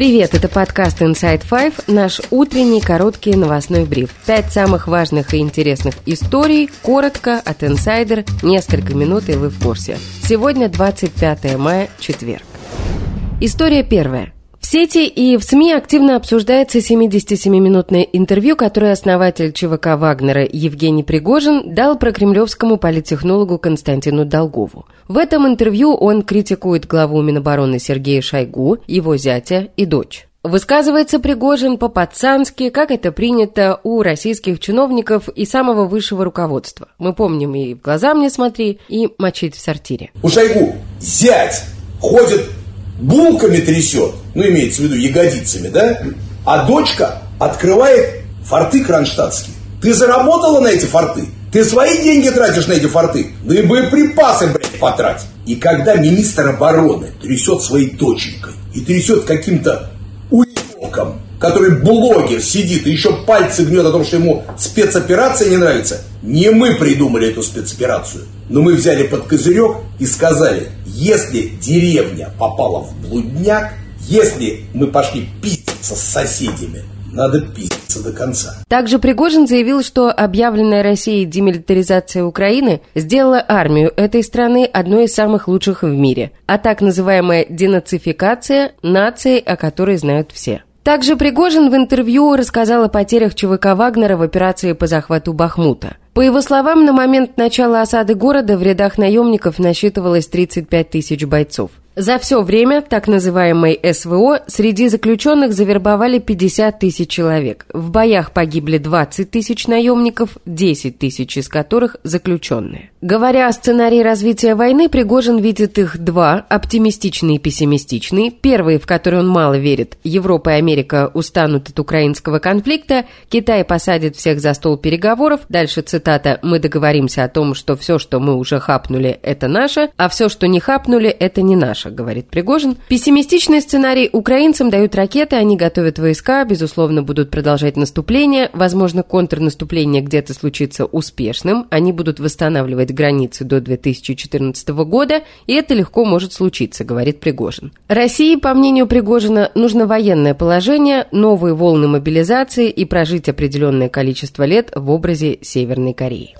Привет, это подкаст Inside Five, наш утренний короткий новостной бриф. Пять самых важных и интересных историй, коротко, от инсайдер, несколько минут и вы в курсе. Сегодня 25 мая, четверг. История первая. Сети и в СМИ активно обсуждается 77-минутное интервью, которое основатель ЧВК Вагнера Евгений Пригожин дал прокремлевскому политтехнологу Константину Долгову. В этом интервью он критикует главу Минобороны Сергея Шойгу, его зятя и дочь. Высказывается Пригожин по-пацански, как это принято у российских чиновников и самого высшего руководства. Мы помним и «в глаза мне смотри», и «мочить в сортире». У Шойгу зять ходит булками трясет, ну, имеется в виду ягодицами, да? А дочка открывает форты кронштадтские. Ты заработала на эти форты? Ты свои деньги тратишь на эти форты? Да и боеприпасы, блядь, потрать. И когда министр обороны трясет своей доченькой и трясет каким-то который блогер сидит и еще пальцы гнет о том, что ему спецоперация не нравится, не мы придумали эту спецоперацию. Но мы взяли под козырек и сказали, если деревня попала в блудняк, если мы пошли пиздиться с соседями, надо пиздиться до конца. Также Пригожин заявил, что объявленная Россией демилитаризация Украины сделала армию этой страны одной из самых лучших в мире, а так называемая денацификация – нацией, о которой знают все. Также Пригожин в интервью рассказал о потерях ЧВК Вагнера в операции по захвату Бахмута. По его словам, на момент начала осады города в рядах наемников насчитывалось 35 тысяч бойцов. За все время так называемой СВО среди заключенных завербовали 50 тысяч человек. В боях погибли 20 тысяч наемников, 10 тысяч из которых заключенные. Говоря о сценарии развития войны, Пригожин видит их два – оптимистичный и пессимистичный. Первый, в который он мало верит – Европа и Америка устанут от украинского конфликта, Китай посадит всех за стол переговоров, дальше цитата «Мы договоримся о том, что все, что мы уже хапнули – это наше, а все, что не хапнули – это не наше» говорит Пригожин. Пессимистичный сценарий украинцам дают ракеты, они готовят войска, безусловно, будут продолжать наступление. Возможно, контрнаступление где-то случится успешным. Они будут восстанавливать границы до 2014 года, и это легко может случиться, говорит Пригожин. России, по мнению Пригожина, нужно военное положение, новые волны мобилизации и прожить определенное количество лет в образе Северной Кореи.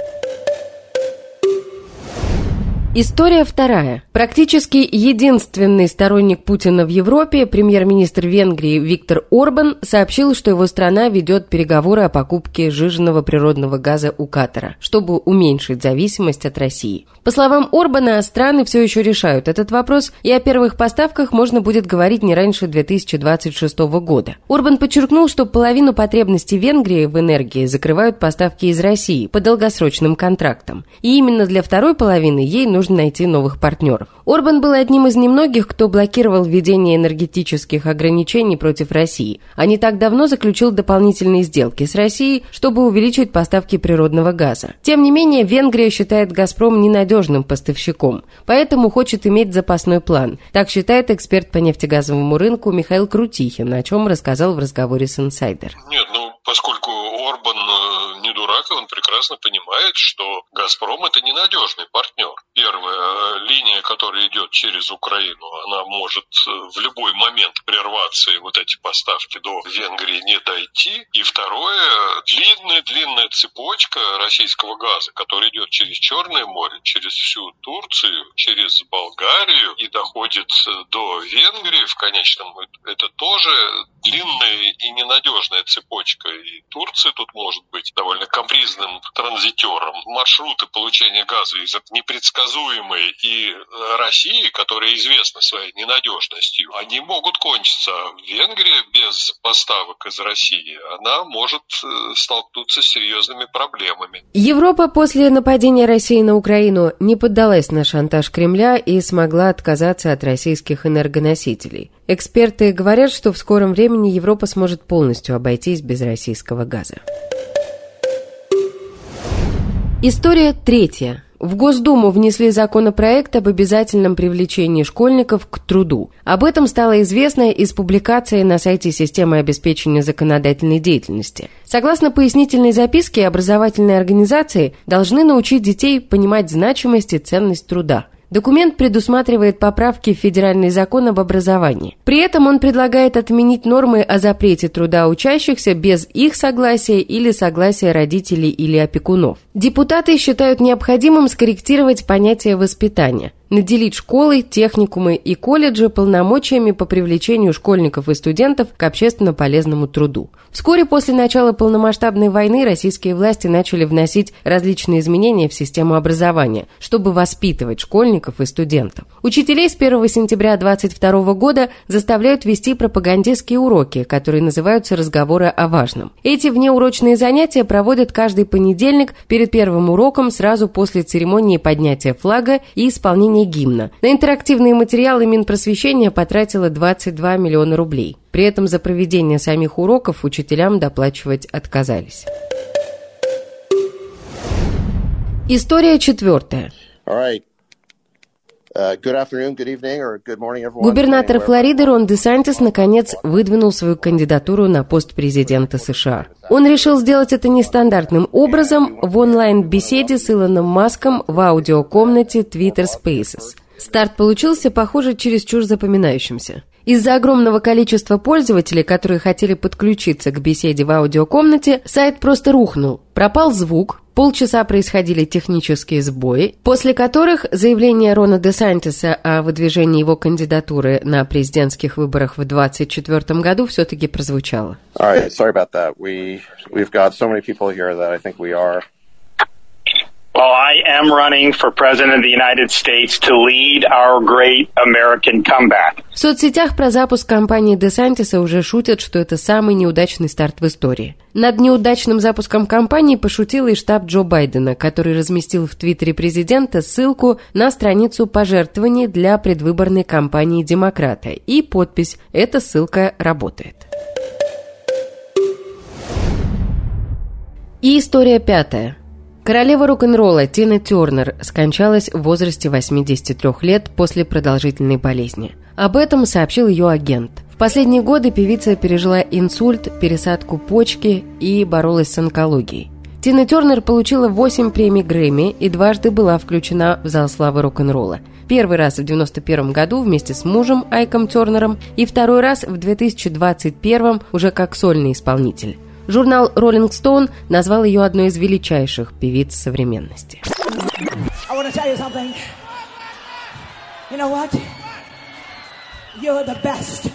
История вторая. Практически единственный сторонник Путина в Европе, премьер-министр Венгрии Виктор Орбан, сообщил, что его страна ведет переговоры о покупке жиженного природного газа у Катара, чтобы уменьшить зависимость от России. По словам Орбана, страны все еще решают этот вопрос, и о первых поставках можно будет говорить не раньше 2026 года. Орбан подчеркнул, что половину потребностей Венгрии в энергии закрывают поставки из России по долгосрочным контрактам. И именно для второй половины ей нужно нужно найти новых партнеров. Орбан был одним из немногих, кто блокировал введение энергетических ограничений против России, а не так давно заключил дополнительные сделки с Россией, чтобы увеличить поставки природного газа. Тем не менее, Венгрия считает «Газпром» ненадежным поставщиком, поэтому хочет иметь запасной план. Так считает эксперт по нефтегазовому рынку Михаил Крутихин, о чем рассказал в разговоре с «Инсайдер». Нет, ну, поскольку Орбан э, не дурак, он прекрасно понимает, что «Газпром» — это ненадежный партнер. Первая э, линия, которая идет через Украину, она может э, в любой момент прерваться, и вот эти поставки до Венгрии не дойти. И второе, длинная-длинная цепочка российского газа, который идет через Черное море, через всю Турцию, через Болгарию и доходит до Венгрии в конечном, это тоже длинная и ненадежная цепочка. И Турция тут может быть довольно капризным транзитером. Маршруты получения газа из непредсказуемой и России, которая известна своей ненадежностью, они могут кончиться. Венгрия без поставок из России, она может э, столкнуться с серьезными проблемами. Европа после нападения России на Украину не поддалась на шантаж Кремля и смогла отказаться от российских энергоносителей. Эксперты говорят, что в скором времени Европа сможет полностью обойтись без российского газа. История третья. В Госдуму внесли законопроект об обязательном привлечении школьников к труду. Об этом стало известно из публикации на сайте системы обеспечения законодательной деятельности. Согласно пояснительной записке, образовательные организации должны научить детей понимать значимость и ценность труда. Документ предусматривает поправки в федеральный закон об образовании. При этом он предлагает отменить нормы о запрете труда учащихся без их согласия или согласия родителей или опекунов. Депутаты считают необходимым скорректировать понятие воспитания – наделить школы, техникумы и колледжи полномочиями по привлечению школьников и студентов к общественно полезному труду. Вскоре после начала полномасштабной войны российские власти начали вносить различные изменения в систему образования, чтобы воспитывать школьников и студентов. Учителей с 1 сентября 2022 года заставляют вести пропагандистские уроки, которые называются «разговоры о важном». Эти внеурочные занятия проводят каждый понедельник перед первым уроком сразу после церемонии поднятия флага и исполнения гимна. На интерактивные материалы Минпросвещения потратило 22 миллиона рублей. При этом за проведение самих уроков учителям доплачивать отказались. История четвертая. Uh, Губернатор Флориды Рон Десантис наконец выдвинул свою кандидатуру на пост президента США. Он решил сделать это нестандартным образом в онлайн-беседе с Илоном Маском в аудиокомнате Twitter Spaces. Старт получился, похоже, чересчур запоминающимся. Из-за огромного количества пользователей, которые хотели подключиться к беседе в аудиокомнате, сайт просто рухнул. Пропал звук, полчаса происходили технические сбои, после которых заявление Рона де Сантиса о выдвижении его кандидатуры на президентских выборах в 2024 году все-таки прозвучало. All right, sorry about that. We, we've got so many people here that I think we are Well, I am running for President of the United States to lead our great American comeback. В соцсетях про запуск кампании Десантиса уже шутят, что это самый неудачный старт в истории. Над неудачным запуском кампании пошутил и штаб Джо Байдена, который разместил в твиттере президента ссылку на страницу пожертвований для предвыборной кампании демократа и подпись «Эта ссылка работает». И история пятая. Королева рок-н-ролла Тина Тернер скончалась в возрасте 83 лет после продолжительной болезни. Об этом сообщил ее агент. В последние годы певица пережила инсульт, пересадку почки и боролась с онкологией. Тина Тернер получила 8 премий Грэмми и дважды была включена в зал славы рок-н-ролла. Первый раз в 1991 году вместе с мужем Айком Тернером и второй раз в 2021 уже как сольный исполнитель. Журнал Rolling Stone назвал ее одной из величайших певиц современности. You know what? You're the best.